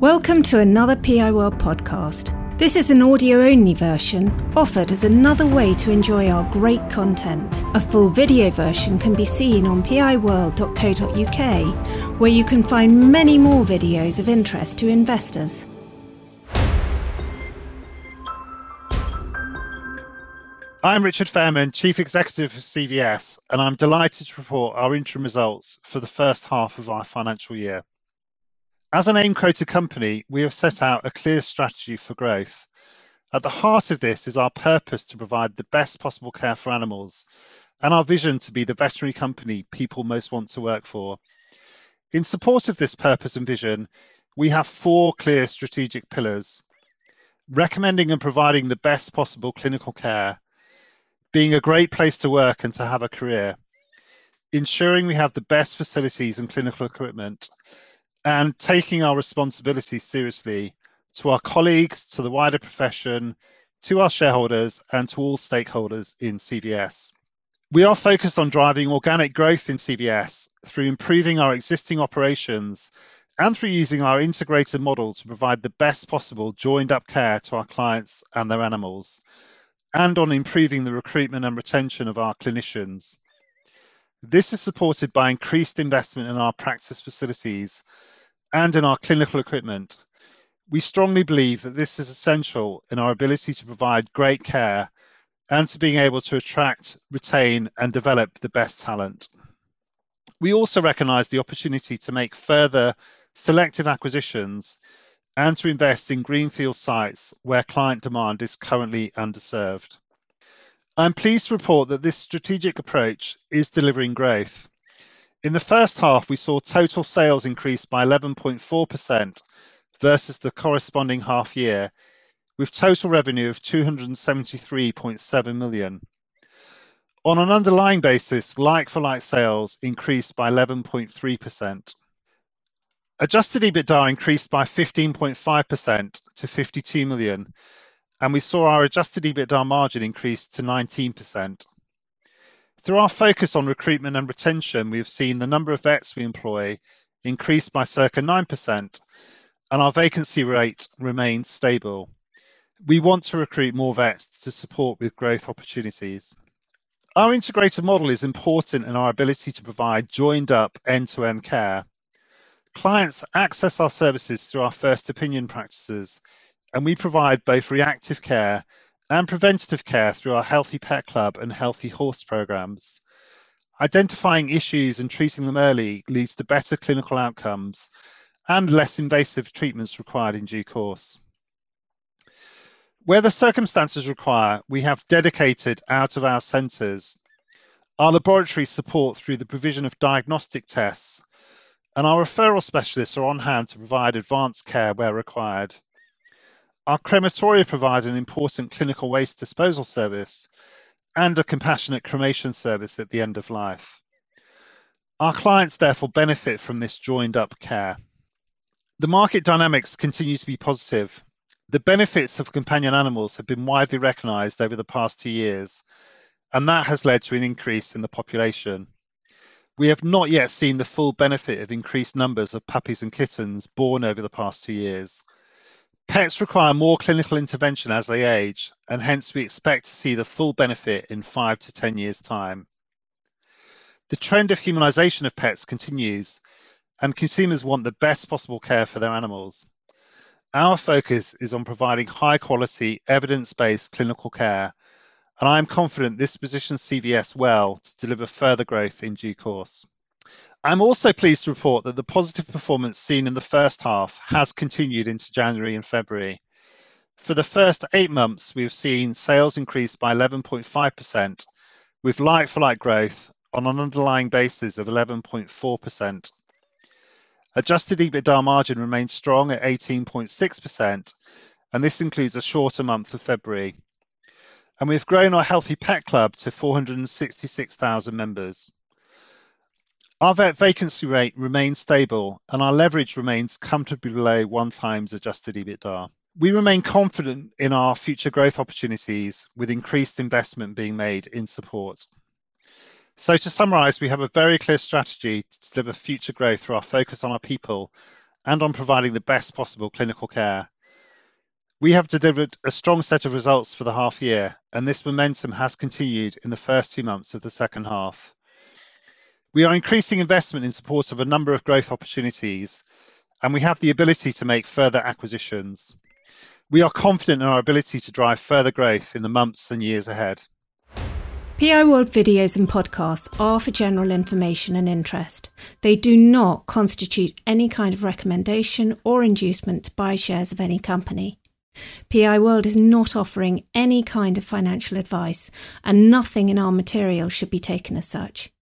Welcome to another PI World podcast. This is an audio only version offered as another way to enjoy our great content. A full video version can be seen on piworld.co.uk, where you can find many more videos of interest to investors. I'm Richard Fairman, Chief Executive of CVS, and I'm delighted to report our interim results for the first half of our financial year. As an AIM quoted company, we have set out a clear strategy for growth. At the heart of this is our purpose to provide the best possible care for animals and our vision to be the veterinary company people most want to work for. In support of this purpose and vision, we have four clear strategic pillars recommending and providing the best possible clinical care, being a great place to work and to have a career, ensuring we have the best facilities and clinical equipment, and taking our responsibilities seriously to our colleagues, to the wider profession, to our shareholders, and to all stakeholders in CVS. We are focused on driving organic growth in CVS through improving our existing operations and through using our integrated model to provide the best possible joined up care to our clients and their animals, and on improving the recruitment and retention of our clinicians. This is supported by increased investment in our practice facilities and in our clinical equipment, we strongly believe that this is essential in our ability to provide great care and to being able to attract, retain, and develop the best talent. We also recognise the opportunity to make further selective acquisitions and to invest in greenfield sites where client demand is currently underserved. I'm pleased to report that this strategic approach is delivering growth. In the first half, we saw total sales increase by 11.4% versus the corresponding half year, with total revenue of 273.7 million. On an underlying basis, like-for-like sales increased by 11.3%. Adjusted EBITDA increased by 15.5% to 52 million, and we saw our adjusted EBITDA margin increase to 19%. Through our focus on recruitment and retention, we have seen the number of vets we employ increase by circa 9%, and our vacancy rate remains stable. We want to recruit more vets to support with growth opportunities. Our integrated model is important in our ability to provide joined up end-to-end care. Clients access our services through our first opinion practices, and we provide both reactive care and preventative care through our Healthy Pet Club and Healthy Horse programs. Identifying issues and treating them early leads to better clinical outcomes and less invasive treatments required in due course. Where the circumstances require, we have dedicated out of our centres. Our laboratory support through the provision of diagnostic tests, and our referral specialists are on hand to provide advanced care where required. Our crematoria provide an important clinical waste disposal service and a compassionate cremation service at the end of life. Our clients therefore benefit from this joined up care. The market dynamics continue to be positive. The benefits of companion animals have been widely recognised over the past two years, and that has led to an increase in the population. We have not yet seen the full benefit of increased numbers of puppies and kittens born over the past two years. Pets require more clinical intervention as they age, and hence we expect to see the full benefit in five to 10 years' time. The trend of humanisation of pets continues, and consumers want the best possible care for their animals. Our focus is on providing high quality, evidence based clinical care, and I am confident this positions CVS well to deliver further growth in due course. I'm also pleased to report that the positive performance seen in the first half has continued into January and February. For the first eight months, we have seen sales increase by 11.5%, with like-for-like growth on an underlying basis of 11.4%. Adjusted EBITDA margin remains strong at 18.6%, and this includes a shorter month of February. And we've grown our Healthy Pet Club to 466,000 members. Our vacancy rate remains stable, and our leverage remains comfortably below 1x adjusted EBITDA. We remain confident in our future growth opportunities, with increased investment being made in support. So to summarize, we have a very clear strategy to deliver future growth through our focus on our people and on providing the best possible clinical care. We have delivered a strong set of results for the half year, and this momentum has continued in the first two months of the second half. We are increasing investment in support of a number of growth opportunities, and we have the ability to make further acquisitions. We are confident in our ability to drive further growth in the months and years ahead. PI World videos and podcasts are for general information and interest. They do not constitute any kind of recommendation or inducement to buy shares of any company. PI World is not offering any kind of financial advice, and nothing in our material should be taken as such.